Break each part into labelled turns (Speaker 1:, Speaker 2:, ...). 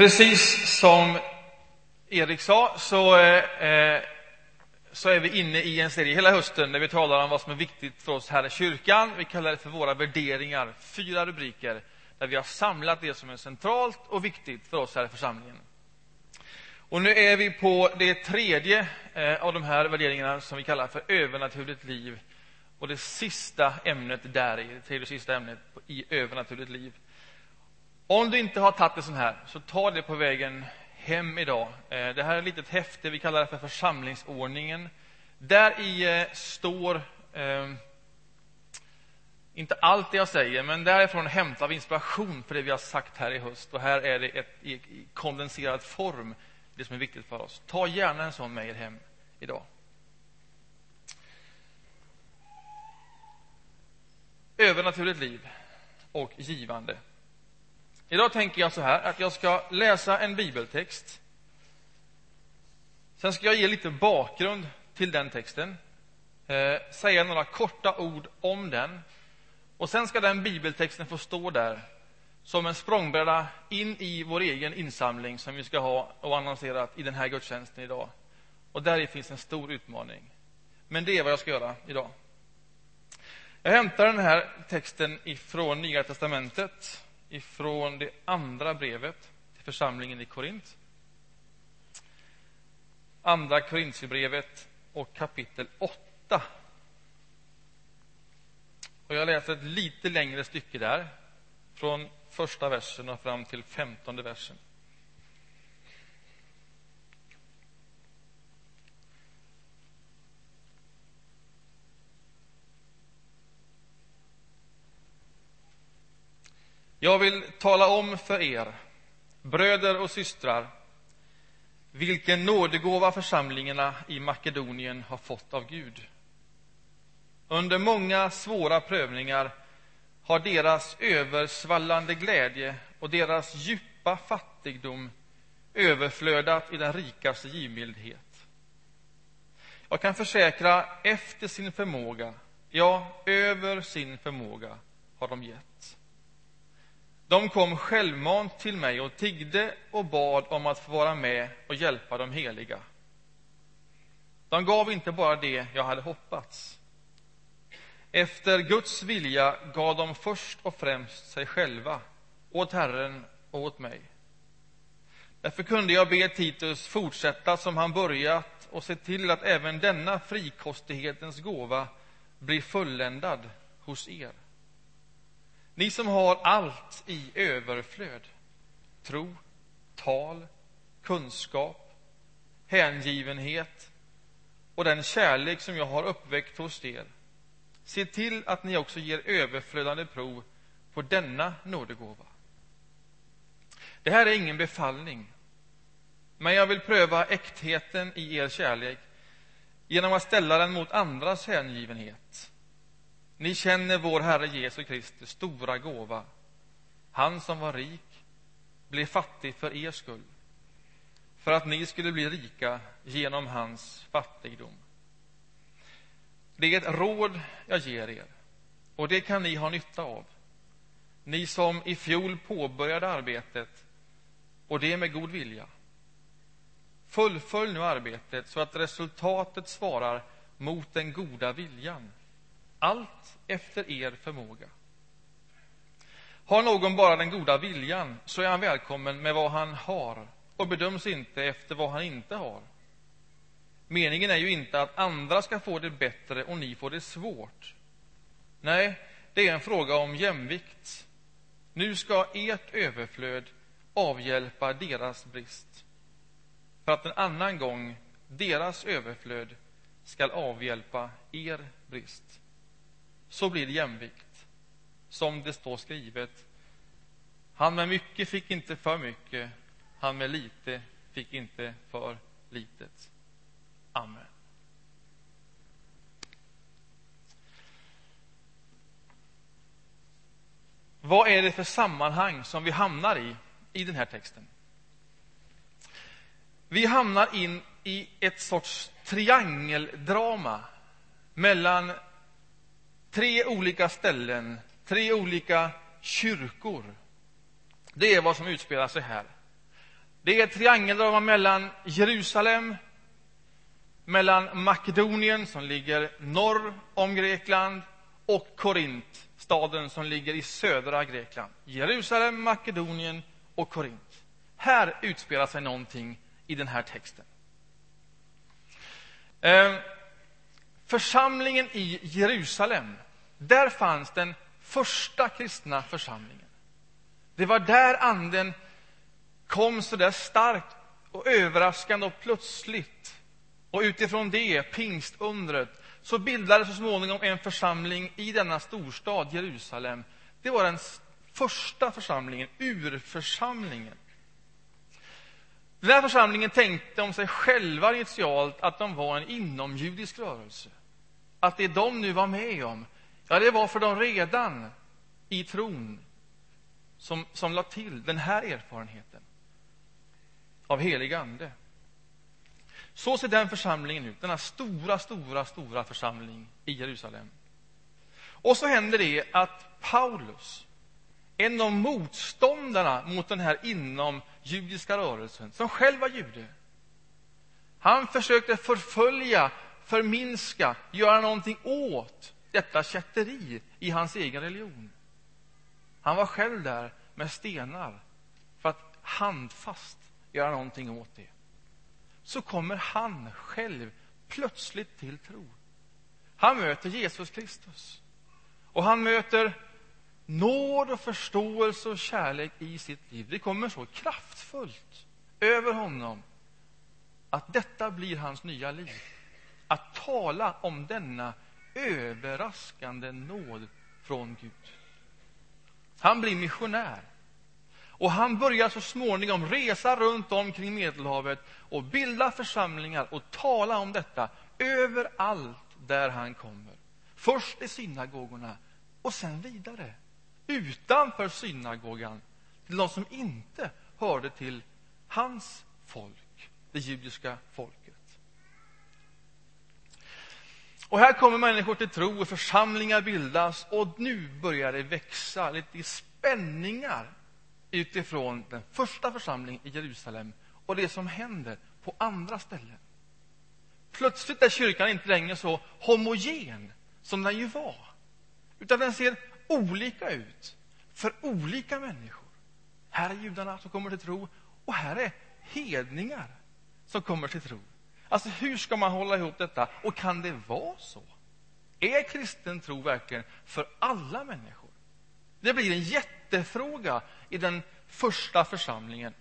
Speaker 1: Precis som Erik sa så, eh, så är vi inne i en serie hela hösten där vi talar om vad som är viktigt för oss här i kyrkan. Vi kallar det för våra värderingar. Fyra rubriker där vi har samlat det som är centralt och viktigt för oss här i församlingen. Och nu är vi på det tredje eh, av de här värderingarna som vi kallar för övernaturligt liv. Och det sista ämnet där i, det tredje och sista ämnet i övernaturligt liv. Om du inte har tagit en sån här, så ta det på vägen hem idag. Eh, det här är ett litet häfte, vi kallar det för församlingsordningen. Där i eh, står eh, inte allt det jag säger, men därifrån hämtar vi inspiration för det vi har sagt här i höst. Och här är det ett, i kondenserad form, det som är viktigt för oss. Ta gärna en sån med er hem idag. Övernaturligt liv och givande. Idag tänker jag så här att jag ska läsa en bibeltext. Sen ska jag ge lite bakgrund till den texten, eh, säga några korta ord om den. Och sen ska den bibeltexten få stå där som en språngbräda in i vår egen insamling som vi ska ha och annonserat i den här gudstjänsten idag. Och där finns en stor utmaning. Men det är vad jag ska göra idag. Jag hämtar den här texten ifrån Nya testamentet ifrån det andra brevet till församlingen i Korint. Andra Korintierbrevet och kapitel 8. Och jag läser ett lite längre stycke där, från första versen och fram till femtonde versen. Jag vill tala om för er, bröder och systrar, vilken nådegåva församlingarna i Makedonien har fått av Gud. Under många svåra prövningar har deras översvallande glädje och deras djupa fattigdom överflödat i den rikaste givmildhet. Jag kan försäkra, efter sin förmåga, ja, över sin förmåga har de gett. De kom självmant till mig och tiggde och bad om att få vara med och hjälpa de heliga. De gav inte bara det jag hade hoppats. Efter Guds vilja gav de först och främst sig själva åt Herren och åt mig. Därför kunde jag be Titus fortsätta som han börjat och se till att även denna frikostighetens gåva blir fulländad hos er. Ni som har allt i överflöd, tro, tal, kunskap, hängivenhet och den kärlek som jag har uppväckt hos er. Se till att ni också ger överflödande prov på denna nådegåva. Det här är ingen befallning, men jag vill pröva äktheten i er kärlek genom att ställa den mot andras hängivenhet ni känner vår Herre Jesu Kristi stora gåva. Han som var rik blev fattig för er skull, för att ni skulle bli rika genom hans fattigdom. Det är ett råd jag ger er, och det kan ni ha nytta av. Ni som i fjol påbörjade arbetet, och det med god vilja. Fullfölj nu arbetet så att resultatet svarar mot den goda viljan allt efter er förmåga. Har någon bara den goda viljan, så är han välkommen med vad han har och bedöms inte efter vad han inte har. Meningen är ju inte att andra ska få det bättre och ni får det svårt. Nej, det är en fråga om jämvikt. Nu ska ert överflöd avhjälpa deras brist, för att en annan gång deras överflöd skall avhjälpa er brist så blir det jämvikt. Som det står skrivet. Han med mycket fick inte för mycket, han med lite fick inte för litet. Amen. Vad är det för sammanhang som vi hamnar i, i den här texten? Vi hamnar in i ett sorts triangeldrama mellan tre olika ställen, tre olika kyrkor. Det är vad som utspelar sig här. Det är triangeldrama mellan Jerusalem, mellan Makedonien som ligger norr om Grekland och Korint, staden som ligger i södra Grekland. Jerusalem, Makedonien och Korint. Här utspelar sig någonting i den här texten. Ehm, Församlingen i Jerusalem, där fanns den första kristna församlingen. Det var där anden kom så där starkt och överraskande och plötsligt. Och utifrån det, pingstundret, så bildades så småningom en församling i denna storstad, Jerusalem. Det var den första församlingen, urförsamlingen. Den här församlingen tänkte om sig själva initialt att de var en inomjudisk rörelse. Att det de nu var med om, ja, det var för de redan i tron som, som la till den här erfarenheten av helig ande. Så ser den församlingen ut, denna stora, stora, stora församling i Jerusalem. Och så händer det att Paulus, en av motståndarna mot den här inom judiska rörelsen, som själv var jude. Han försökte förfölja, förminska, göra någonting åt detta kätteri i hans egen religion. Han var själv där med stenar för att handfast göra någonting åt det. Så kommer han själv plötsligt till tro. Han möter Jesus Kristus. Och han möter nåd och förståelse och kärlek i sitt liv. Det kommer så kraftfullt över honom att detta blir hans nya liv. Att tala om denna överraskande nåd från Gud. Han blir missionär. Och han börjar så småningom resa runt omkring Medelhavet och bilda församlingar och tala om detta överallt där han kommer. Först i synagogorna och sen vidare utanför synagogan till de som inte hörde till hans folk, det judiska folket. Och här kommer människor till tro och församlingar bildas och nu börjar det växa lite spänningar utifrån den första församlingen i Jerusalem och det som händer på andra ställen. Plötsligt är kyrkan inte längre så homogen som den ju var. Utan den ser olika ut för olika människor. Här är judarna som kommer till tro och här är hedningar som kommer till tro. Alltså, hur ska man hålla ihop detta? Och kan det vara så? Är kristen tro verkligen för alla människor? Det blir en jättefråga i den första församlingen.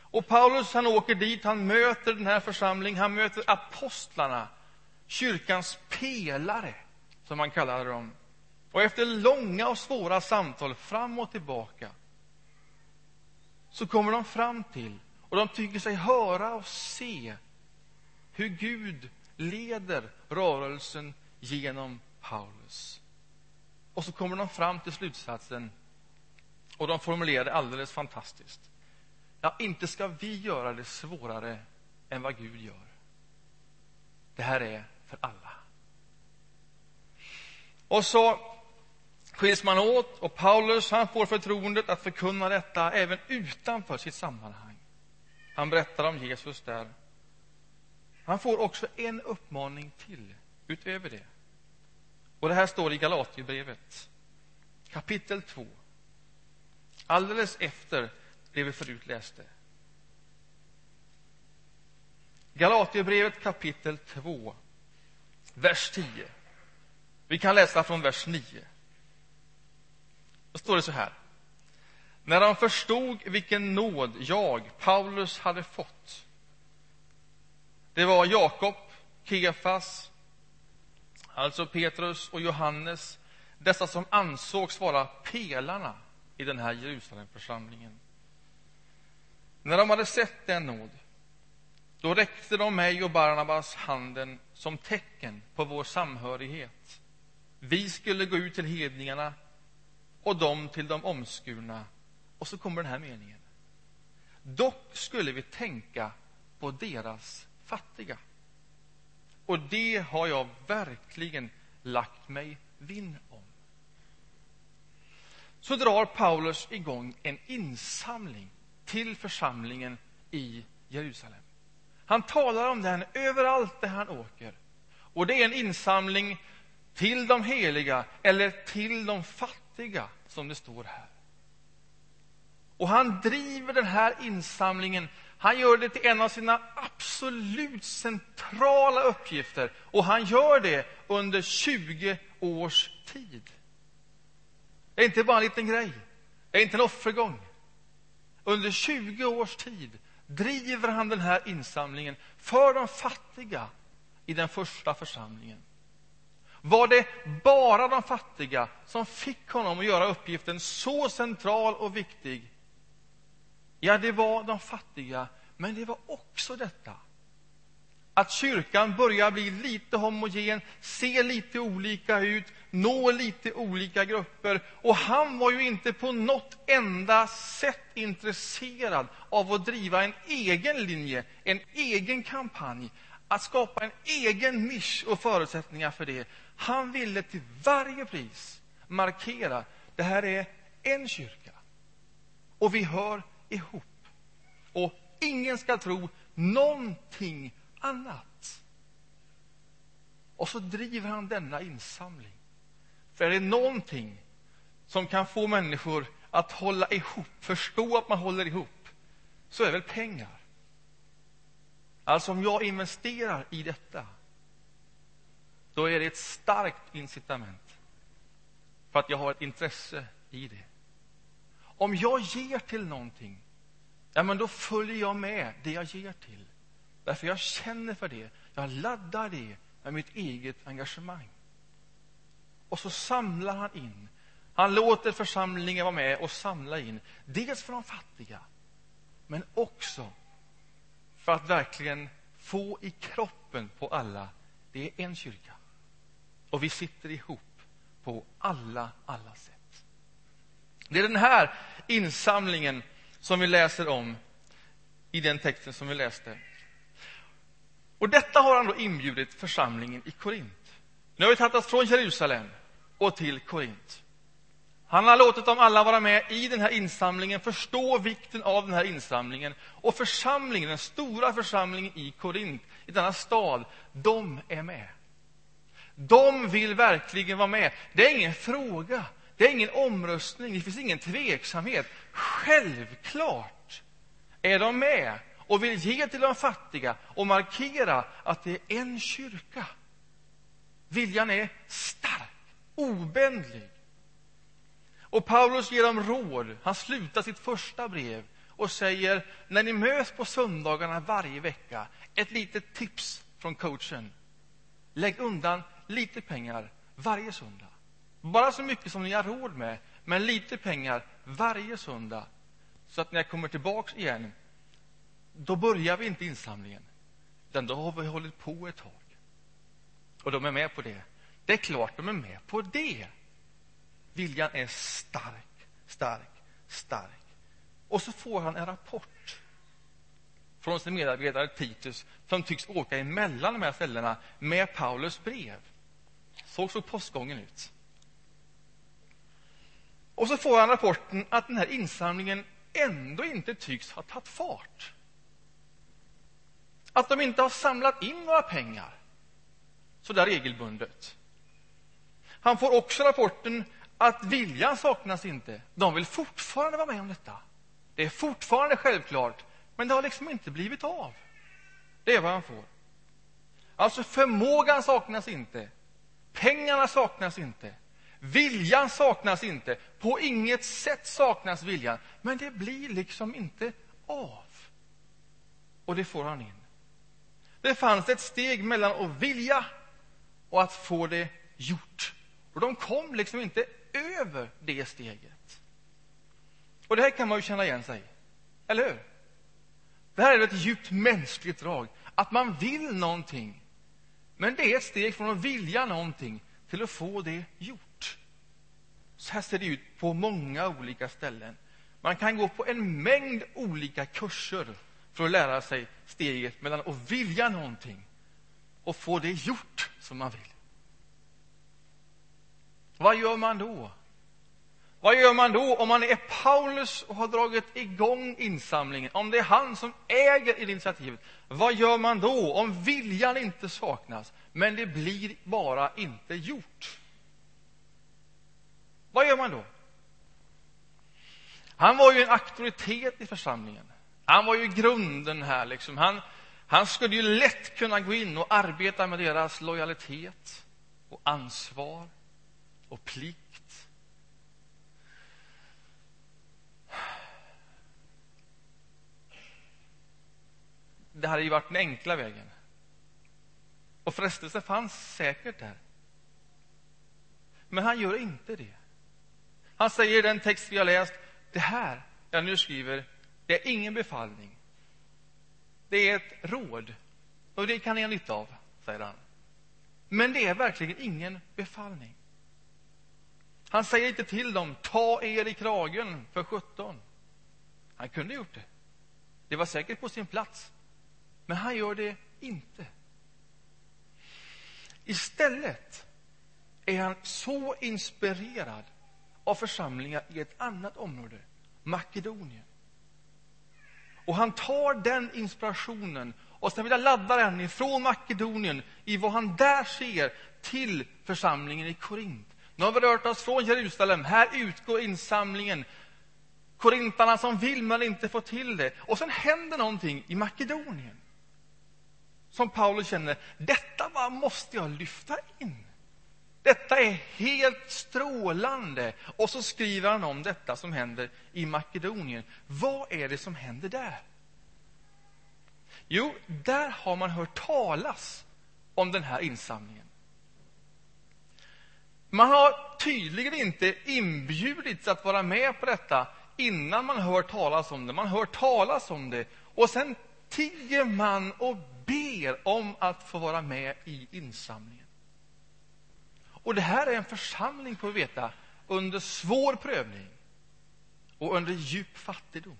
Speaker 1: Och Paulus han åker dit, han möter den här församlingen, han möter apostlarna, kyrkans pelare, som man kallade dem. Och efter långa och svåra samtal fram och tillbaka så kommer de fram till, och de tycker sig höra och se hur Gud leder rörelsen genom Paulus. Och så kommer de fram till slutsatsen, och de formulerar det alldeles fantastiskt. Ja, inte ska vi göra det svårare än vad Gud gör. Det här är för alla. Och så skiljs man åt och Paulus han får förtroendet att förkunna detta även utanför sitt sammanhang. Han berättar om Jesus där. Han får också en uppmaning till utöver det. Och Det här står i Galatierbrevet, kapitel 2. Alldeles efter det vi förut läste. Galatierbrevet kapitel 2, vers 10. Vi kan läsa från vers 9. Då står det så här. När han förstod vilken nåd jag, Paulus, hade fått. Det var Jakob, Kefas, alltså Petrus och Johannes, dessa som ansågs vara pelarna i den här Jerusalemförsamlingen. När de hade sett den nåd, då räckte de mig och Barnabas handen som tecken på vår samhörighet. Vi skulle gå ut till hedningarna och de till de omskurna. Och så kommer den här meningen. Dock skulle vi tänka på deras fattiga. Och det har jag verkligen lagt mig vinn om. Så drar Paulus igång en insamling till församlingen i Jerusalem. Han talar om den överallt där han åker. Och det är en insamling till de heliga eller till de fattiga, som det står här. Och han driver den här insamlingen han gör det till en av sina absolut centrala uppgifter. Och han gör det under 20 års tid. Det är inte bara en liten grej. Det är inte en offergång. Under 20 års tid driver han den här insamlingen för de fattiga i den första församlingen. Var det bara de fattiga som fick honom att göra uppgiften så central och viktig? Ja, det var de fattiga, men det var också detta att kyrkan börjar bli lite homogen, se lite olika ut, nå lite olika grupper. Och han var ju inte på något enda sätt intresserad av att driva en egen linje, en egen kampanj, att skapa en egen nisch och förutsättningar för det. Han ville till varje pris markera det här är en kyrka och vi hör ihop. Och ingen ska tro någonting annat. Och så driver han denna insamling. För är det någonting som kan få människor att hålla ihop, förstå att man håller ihop, så är det väl pengar. Alltså om jag investerar i detta, då är det ett starkt incitament för att jag har ett intresse i det. Om jag ger till någonting, ja, men då följer jag med det jag ger till. Därför jag känner för det. Jag laddar det med mitt eget engagemang. Och så samlar han in. Han låter församlingen vara med och samla in. Dels för de fattiga, men också för att verkligen få i kroppen på alla. Det är en kyrka. Och vi sitter ihop på alla, alla sätt. Det är den här insamlingen som vi läser om i den texten som vi läste. Och detta har han då inbjudit församlingen i Korint. Nu har vi tagit oss från Jerusalem och till Korint. Han har låtit dem alla vara med i den här insamlingen, förstå vikten av den här insamlingen. Och församlingen, den stora församlingen i Korint, i denna stad, de är med. De vill verkligen vara med. Det är ingen fråga, det är ingen omröstning, det finns ingen tveksamhet. Självklart är de med och vill ge till de fattiga och markera att det är en kyrka. Viljan är stark, obändlig. Och Paulus ger dem råd. Han slutar sitt första brev och säger när ni möts på söndagarna varje vecka, ett litet tips från coachen. Lägg undan lite pengar varje söndag. Bara så mycket som ni har råd med, men lite pengar varje söndag. Så att när jag kommer tillbaks igen då börjar vi inte insamlingen, utan då har vi hållit på ett tag. Och de är med på det. Det är klart de är med på det. Viljan är stark, stark, stark. Och så får han en rapport från sin medarbetare Titus som tycks åka emellan de här ställena med Paulus brev. Så såg postgången ut. Och så får han rapporten att den här insamlingen ändå inte tycks ha tagit fart att de inte har samlat in några pengar så där regelbundet. Han får också rapporten att viljan saknas inte. De vill fortfarande vara med om detta. Det är fortfarande självklart, men det har liksom inte blivit av. Det är vad han får. Alltså, förmågan saknas inte. Pengarna saknas inte. Viljan saknas inte. På inget sätt saknas viljan. Men det blir liksom inte av. Och det får han in. Det fanns ett steg mellan att vilja och att få det gjort. Och de kom liksom inte över det steget. Och det här kan man ju känna igen sig Eller hur? Det här är ett djupt mänskligt drag. Att man vill någonting. Men det är ett steg från att vilja någonting till att få det gjort. Så här ser det ut på många olika ställen. Man kan gå på en mängd olika kurser för att lära sig steget mellan att vilja någonting och få det gjort som man vill. Vad gör man då? Vad gör man då om man är Paulus och har dragit igång insamlingen? Om det är han som äger initiativet, vad gör man då om viljan inte saknas, men det blir bara inte gjort? Vad gör man då? Han var ju en auktoritet i församlingen. Han var ju grunden här. Liksom. Han, han skulle ju lätt kunna gå in och arbeta med deras lojalitet och ansvar och plikt. Det hade ju varit den enkla vägen. Och frestelsen fanns säkert där. Men han gör inte det. Han säger i den text vi har läst, det här jag nu skriver, det är ingen befallning. Det är ett råd, och det kan ni ha nytta av, säger han. Men det är verkligen ingen befallning. Han säger inte till dem, ta er i kragen för sjutton. Han kunde ha gjort det. Det var säkert på sin plats. Men han gör det inte. Istället är han så inspirerad av församlingar i ett annat område, Makedonien. Och han tar den inspirationen och sen vill jag ladda den ifrån Makedonien i vad han där ser till församlingen i Korint. Nu har vi rört oss från Jerusalem. Här utgår insamlingen. Korintarna som vill men inte får till det. Och sen händer någonting i Makedonien. Som Paulus känner, detta bara måste jag lyfta in. Detta är helt strålande. Och så skriver han om detta som händer i Makedonien. Vad är det som händer där? Jo, där har man hört talas om den här insamlingen. Man har tydligen inte inbjudits att vara med på detta innan man hör talas om det. Man hör talas om det och sen tiger man och ber om att få vara med i insamlingen. Och det här är en församling, får vi veta, under svår prövning och under djup fattigdom.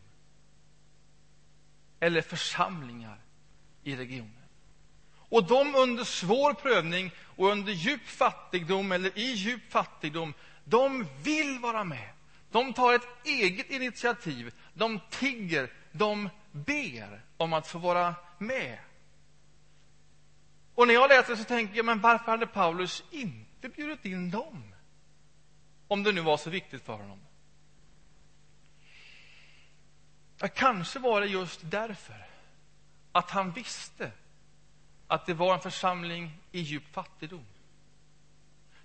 Speaker 1: Eller församlingar i regionen. Och de under svår prövning och under djup fattigdom eller i djup fattigdom, de vill vara med. De tar ett eget initiativ. De tigger, de ber om att få vara med. Och när jag läser så tänker jag, men varför hade Paulus inte inte bjudit in dem? Om det nu var så viktigt för honom. Ja, kanske var det just därför att han visste att det var en församling i djup fattigdom.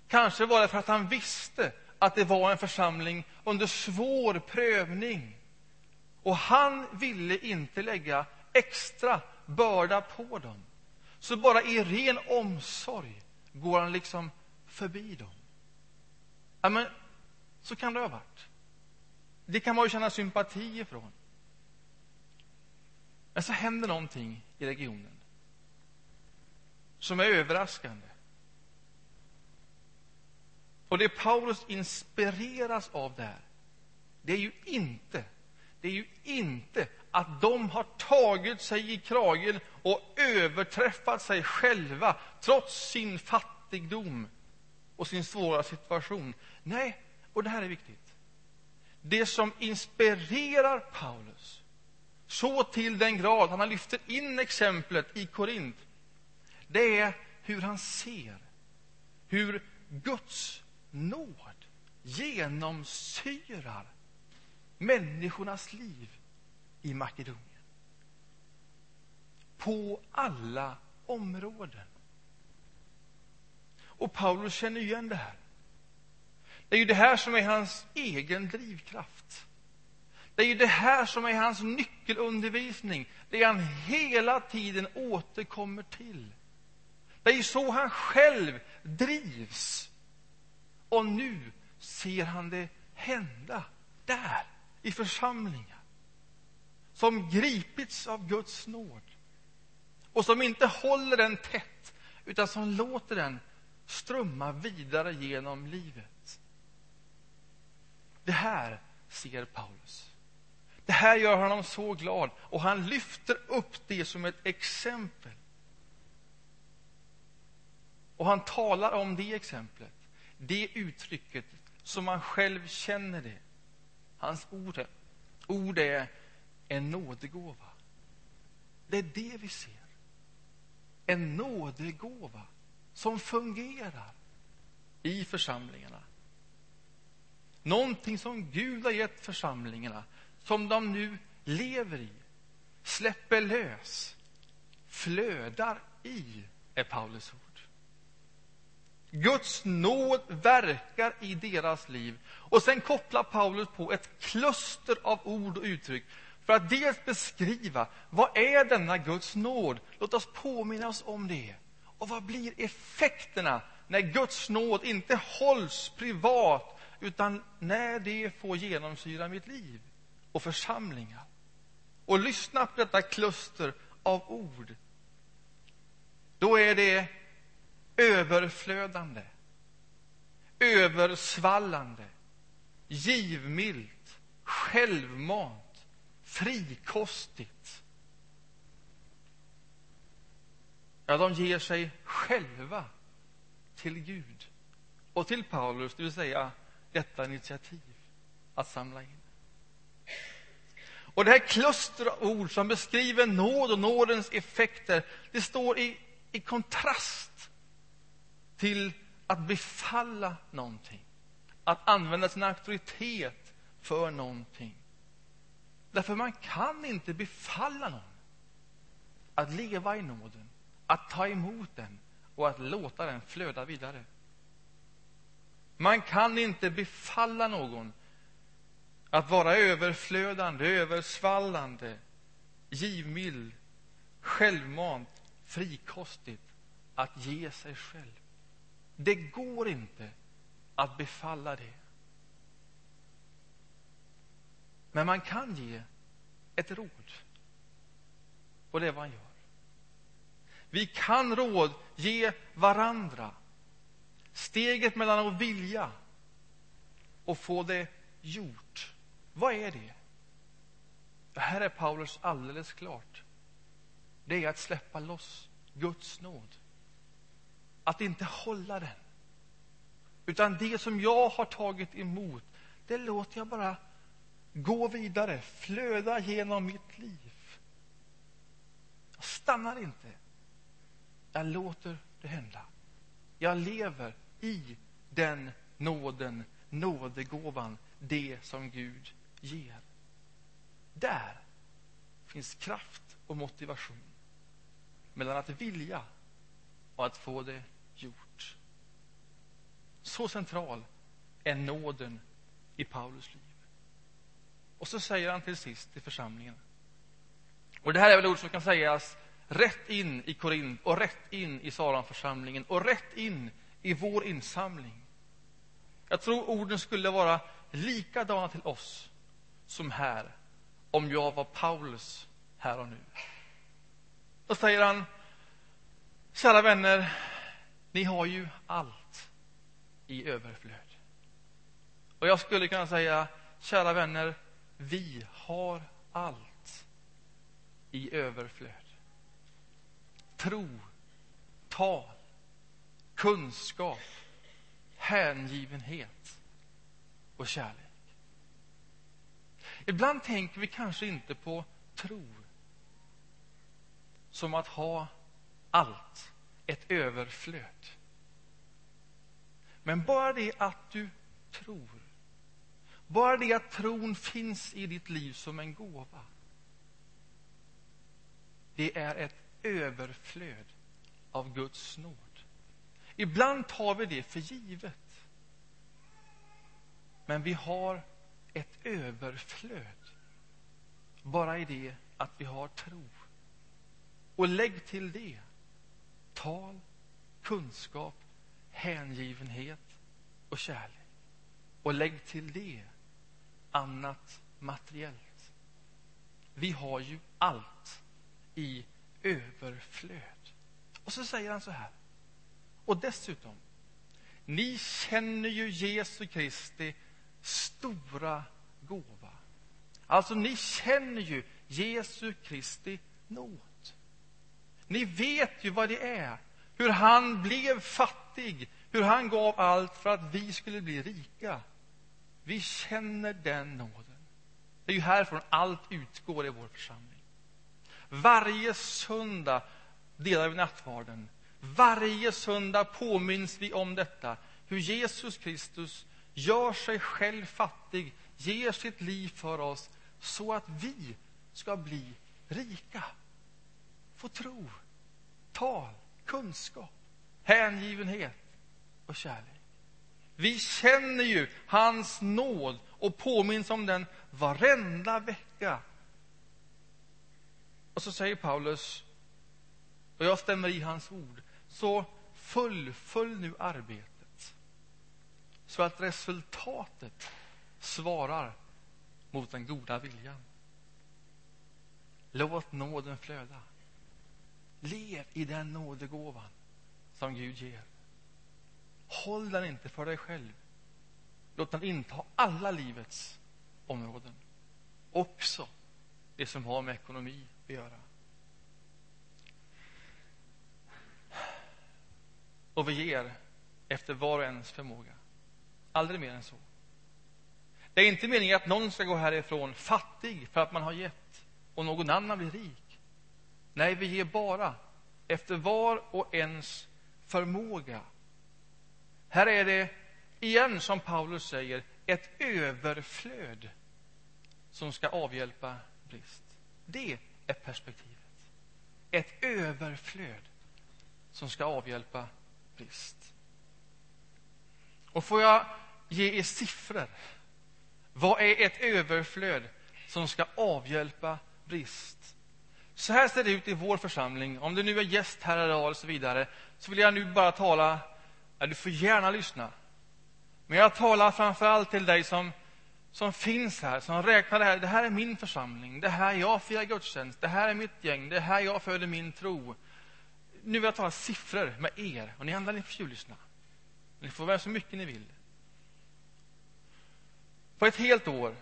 Speaker 1: Kanske var det för att han visste att det var en församling under svår prövning. Och han ville inte lägga extra börda på dem. Så bara i ren omsorg går han liksom förbi dem. Ja, men så kan det ha varit. Det kan man ju känna sympati ifrån. Men så händer någonting i regionen som är överraskande. Och det Paulus inspireras av där, det är ju inte, det är ju inte att de har tagit sig i kragen och överträffat sig själva trots sin fattigdom och sin svåra situation. Nej, och det här är viktigt. Det som inspirerar Paulus så till den grad han lyfter in exemplet i Korint det är hur han ser hur Guds nåd genomsyrar människornas liv i Makedonien. På alla områden. Och Paulus känner igen det här. Det är ju det här som är hans egen drivkraft. Det är ju det här som är hans nyckelundervisning. Det han hela tiden återkommer till. Det är ju så han själv drivs. Och nu ser han det hända där, i församlingar som gripits av Guds nåd och som inte håller den tätt, utan som låter den strömma vidare genom livet. Det här ser Paulus. Det här gör honom så glad, och han lyfter upp det som ett exempel och han talar om det exemplet, det uttrycket som han själv känner det. Hans ord är, ord är en nådegåva. Det är det vi ser. En nådegåva som fungerar i församlingarna. Någonting som Gud har gett församlingarna, som de nu lever i, släpper lös, flödar i, är Paulus ord. Guds nåd verkar i deras liv. Och sen kopplar Paulus på ett kluster av ord och uttryck för att dels beskriva vad är denna Guds nåd. Låt oss påminna oss om det. Och vad blir effekterna när Guds nåd inte hålls privat utan när det får genomsyra mitt liv och församlingar. Och lyssna på detta kluster av ord. Då är det överflödande, översvallande, givmilt, självmant, frikostigt. Ja, de ger sig själva till Gud och till Paulus, det vill säga detta initiativ att samla in. Och det här klustret av ord som beskriver nåd och nådens effekter, det står i, i kontrast till att befalla någonting. Att använda sin auktoritet för någonting. Därför man kan inte befalla någon att leva i nåden, att ta emot den och att låta den flöda vidare. Man kan inte befalla någon att vara överflödande, översvallande, givmild, självmant, frikostigt, att ge sig själv. Det går inte att befalla det. Men man kan ge ett råd. Och det är vad han gör. Vi kan råd ge varandra. Steget mellan att vilja och få det gjort. Vad är det? Det här är Paulus alldeles klart. Det är att släppa loss Guds nåd. Att inte hålla den. Utan det som jag har tagit emot, det låter jag bara gå vidare, flöda genom mitt liv. Jag stannar inte. Jag låter det hända. Jag lever i den nåden, nådegåvan, det som Gud ger. Där finns kraft och motivation mellan att vilja och att få det gjort. Så central är nåden i Paulus liv. Och så säger han till sist till församlingen. Och det här är väl ord som kan sägas rätt in i Korint och rätt in i Saranförsamlingen och rätt in i vår insamling. Jag tror orden skulle vara likadana till oss som här om jag var Paulus här och nu. Då säger han, kära vänner, ni har ju allt i överflöd. Och jag skulle kunna säga, kära vänner, vi har allt i överflöd. Tro, tal, kunskap, hängivenhet och kärlek. Ibland tänker vi kanske inte på tro som att ha allt, ett överflöd. Men bara det att du tror, bara det att tron finns i ditt liv som en gåva, det är ett överflöd av Guds nåd. Ibland tar vi det för givet. Men vi har ett överflöd bara i det att vi har tro. Och lägg till det tal, kunskap, hängivenhet och kärlek. Och lägg till det annat materiellt. Vi har ju allt i överflöd. Och så säger han så här. Och dessutom, ni känner ju Jesu Kristi stora gåva. Alltså, ni känner ju Jesu Kristi nåd. Ni vet ju vad det är. Hur han blev fattig, hur han gav allt för att vi skulle bli rika Vi känner den nåden. Det är ju härifrån allt utgår i vår församling. Varje söndag delar vi nattvarden. Varje söndag påminns vi om detta, hur Jesus Kristus gör sig själv fattig, ger sitt liv för oss så att vi ska bli rika. Få tro, tal, kunskap, hängivenhet och kärlek. Vi känner ju hans nåd och påminns om den varenda vecka. Och så säger Paulus, och jag stämmer i hans ord, så fullfölj nu arbetet så att resultatet svarar mot den goda viljan. Låt nåden flöda. Lev i den nådegåvan som Gud ger. Håll den inte för dig själv. Låt den inta alla livets områden. Också det som har med ekonomi att göra. Och vi ger efter var och ens förmåga. Aldrig mer än så. Det är inte meningen att någon ska gå härifrån fattig för att man har gett och någon annan blir rik. Nej, vi ger bara efter var och ens förmåga. Här är det igen, som Paulus säger, ett överflöd som ska avhjälpa brist. Det är perspektivet. Ett överflöd som ska avhjälpa brist. Och får jag ge er siffror. Vad är ett överflöd som ska avhjälpa brist? Så här ser det ut i vår församling. Om du nu är gäst här idag och så vidare, så vill jag nu bara tala... Ja, du får gärna lyssna. Men jag talar framför allt till dig som, som finns här, som räknar det här. Det här är min församling. Det här jag firar gudstjänst. Det här är mitt gäng. Det här jag föder min tro. Nu vill jag tala siffror med er. Och ni andra ni får lyssna. Ni får vara så mycket ni vill. På ett helt år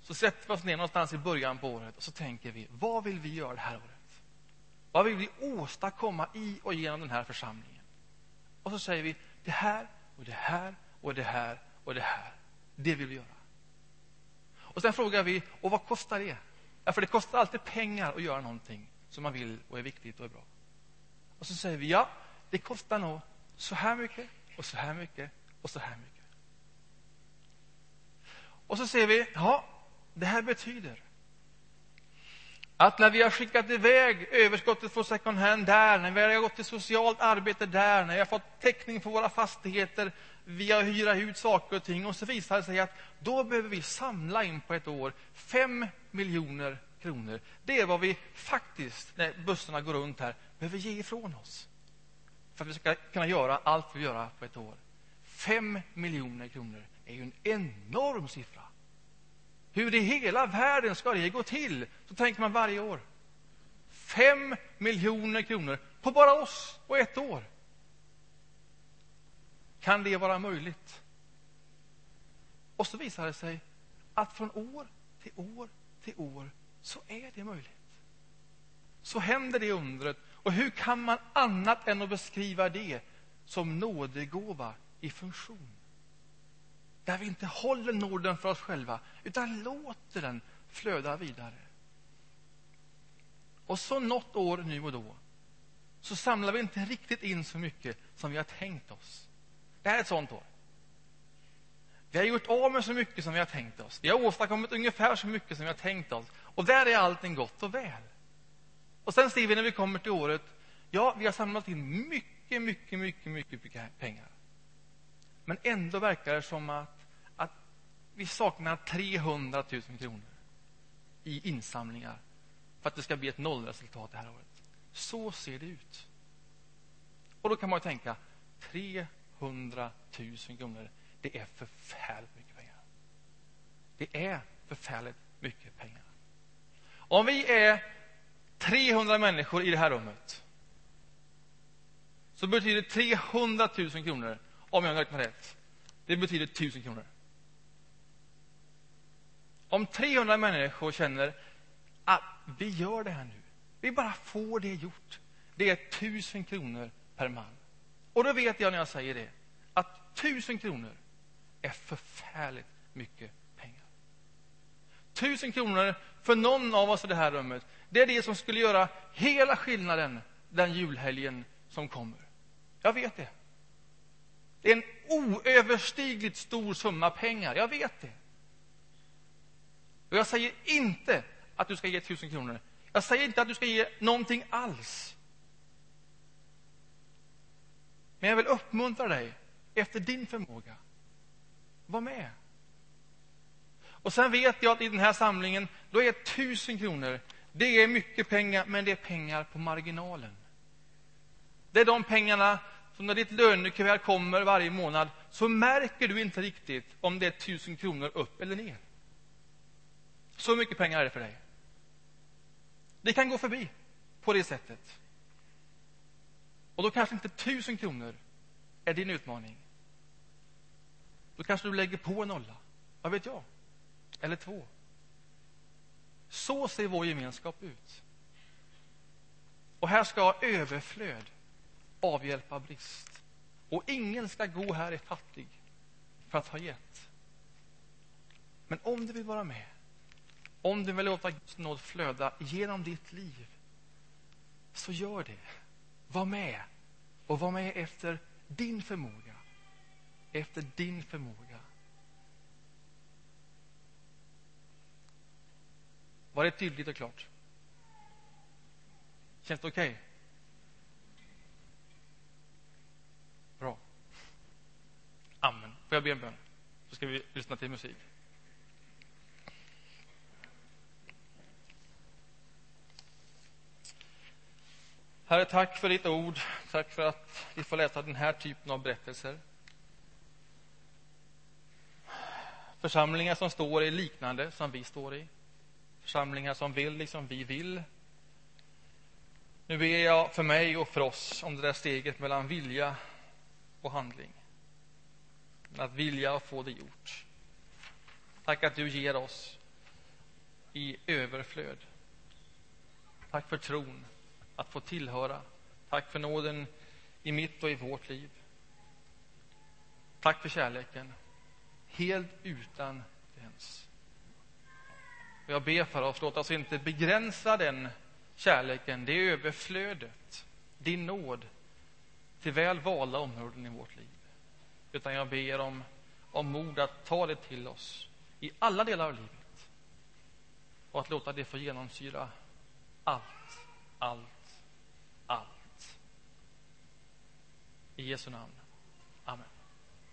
Speaker 1: så sätter vi oss ner någonstans i början på året och så tänker vi, vad vill vi göra det här året? Vad vill vi åstadkomma i och genom den här församlingen? Och så säger vi, det här och det här och det här och det här. Det vill vi göra. Och sen frågar vi, och vad kostar det? Ja, för det kostar alltid pengar att göra någonting som man vill och är viktigt och är bra. Och så säger vi, ja, det kostar nog så här mycket och så här mycket och så här mycket. Och så ser vi, ja, det här betyder att när vi har skickat iväg överskottet från second hand där, när vi har gått till socialt arbete där, när vi har fått täckning för våra fastigheter via att hyra ut saker och ting och så visar det sig att då behöver vi samla in på ett år 5 miljoner kronor. Det är vad vi faktiskt, när bussarna går runt här, behöver ge ifrån oss för att vi ska kunna göra allt vi vill göra på ett år. 5 miljoner kronor är ju en enorm siffra. Hur i hela världen ska det gå till? Så tänker man varje år. 5 miljoner kronor på bara oss och ett år. Kan det vara möjligt? Och så visar det sig att från år till år till år så är det möjligt. Så händer det undret. Och hur kan man annat än att beskriva det som nådegåva i funktion? Där vi inte håller nåden för oss själva, utan låter den flöda vidare. Och så något år nu och då så samlar vi inte riktigt in så mycket som vi har tänkt oss. Det här är ett sånt år. Vi har gjort av med så mycket som vi har tänkt oss. Vi har åstadkommit ungefär så mycket som vi har tänkt oss. Och där är allting gott och väl. Och sen ser vi när vi kommer till året, ja, vi har samlat in mycket, mycket, mycket, mycket pengar. Men ändå verkar det som att, att vi saknar 300 000 kronor i insamlingar för att det ska bli ett nollresultat det här året. Så ser det ut. Och då kan man ju tänka, 300 100 000 kronor, det är förfärligt mycket pengar. Det är förfärligt mycket pengar. Om vi är 300 människor i det här rummet så betyder 300 000 kronor om jag räknar rätt. Det betyder 1000 kronor. Om 300 människor känner att vi gör det här nu, vi bara får det gjort. Det är 1000 kronor per man. Och då vet jag när jag säger det, att tusen kronor är förfärligt mycket pengar. Tusen kronor för någon av oss i det här rummet, det är det som skulle göra hela skillnaden den julhelgen som kommer. Jag vet det. Det är en oöverstigligt stor summa pengar, jag vet det. Och jag säger inte att du ska ge tusen kronor. Jag säger inte att du ska ge någonting alls. Men jag vill uppmuntra dig efter din förmåga. Var med. Och sen vet jag att i den här samlingen, då är tusen kronor, det är mycket pengar, men det är pengar på marginalen. Det är de pengarna som när ditt lönekuvert kommer varje månad, så märker du inte riktigt om det är tusen kronor upp eller ner. Så mycket pengar är det för dig. Det kan gå förbi på det sättet. Och då kanske inte tusen kronor är din utmaning. Då kanske du lägger på en nolla. Vad vet jag? Eller två. Så ser vår gemenskap ut. Och här ska överflöd avhjälpa brist. Och ingen ska gå här i fattig för att ha gett. Men om du vill vara med, om du vill låta Guds nåd flöda genom ditt liv, så gör det. Var med. Och var med efter din förmåga. Efter din förmåga. Var det tydligt och klart? Känns det okej? Okay? Bra. Amen. Får jag be en bön? Så ska vi lyssna till musik. Herre, tack för ditt ord. Tack för att vi får läsa den här typen av berättelser. Församlingar som står i liknande som vi står i. Församlingar som vill liksom vi vill. Nu ber jag för mig och för oss om det där steget mellan vilja och handling. Att vilja och få det gjort. Tack att du ger oss i överflöd. Tack för tron att få tillhöra. Tack för nåden i mitt och i vårt liv. Tack för kärleken, helt utan gräns. Och jag ber för oss, låt oss inte begränsa den kärleken, det överflödet, din nåd till väl valda områden i vårt liv. Utan jag ber om, om mod att ta det till oss i alla delar av livet och att låta det få genomsyra allt, allt allt. I Jesu namn.